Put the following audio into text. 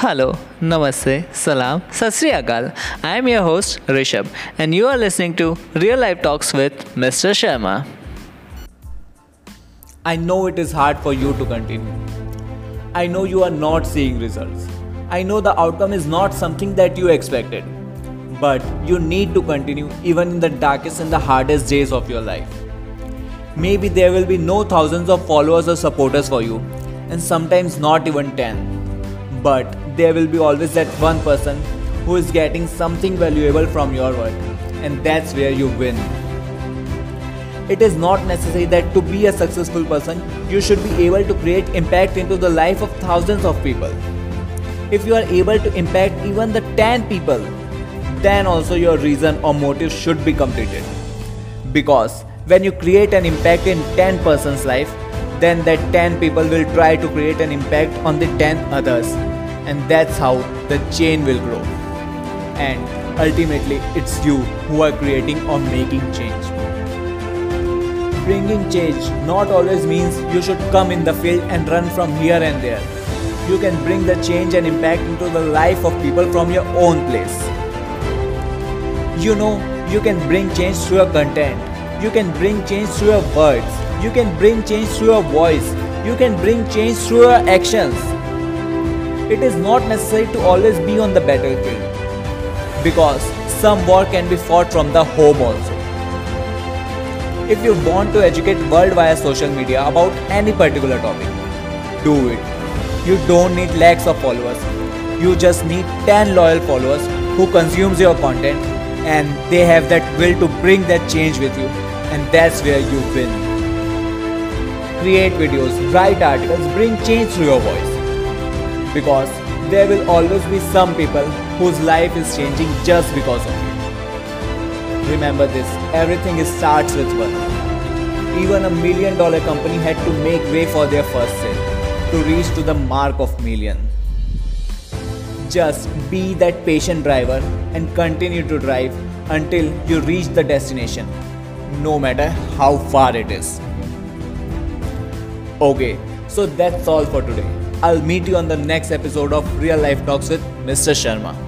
Hello, Namaste, Salam, Sat Sri Akal. I am your host Rishabh, and you are listening to Real Life Talks with Mr. Sharma. I know it is hard for you to continue. I know you are not seeing results. I know the outcome is not something that you expected. But you need to continue even in the darkest and the hardest days of your life. Maybe there will be no thousands of followers or supporters for you, and sometimes not even 10 but there will be always that one person who is getting something valuable from your work, and that's where you win. It is not necessary that to be a successful person, you should be able to create impact into the life of thousands of people. If you are able to impact even the 10 people, then also your reason or motive should be completed. Because when you create an impact in 10 person's life, then that 10 people will try to create an impact on the 10 others and that's how the chain will grow. And ultimately it's you who are creating or making change. Bringing change not always means you should come in the field and run from here and there. You can bring the change and impact into the life of people from your own place. You know you can bring change through your content. You can bring change through your words. You can bring change through your voice. You can bring change through your actions. It is not necessary to always be on the battlefield because some war can be fought from the home also. If you want to educate world via social media about any particular topic, do it. You don't need lakhs of followers. You just need 10 loyal followers who consumes your content and they have that will to bring that change with you and that's where you win create videos, write articles, bring change through your voice. Because there will always be some people whose life is changing just because of you. Remember this, everything starts with one. Even a million dollar company had to make way for their first sale to reach to the mark of million. Just be that patient driver and continue to drive until you reach the destination, no matter how far it is. Okay, so that's all for today. I'll meet you on the next episode of Real Life Talks with Mr. Sharma.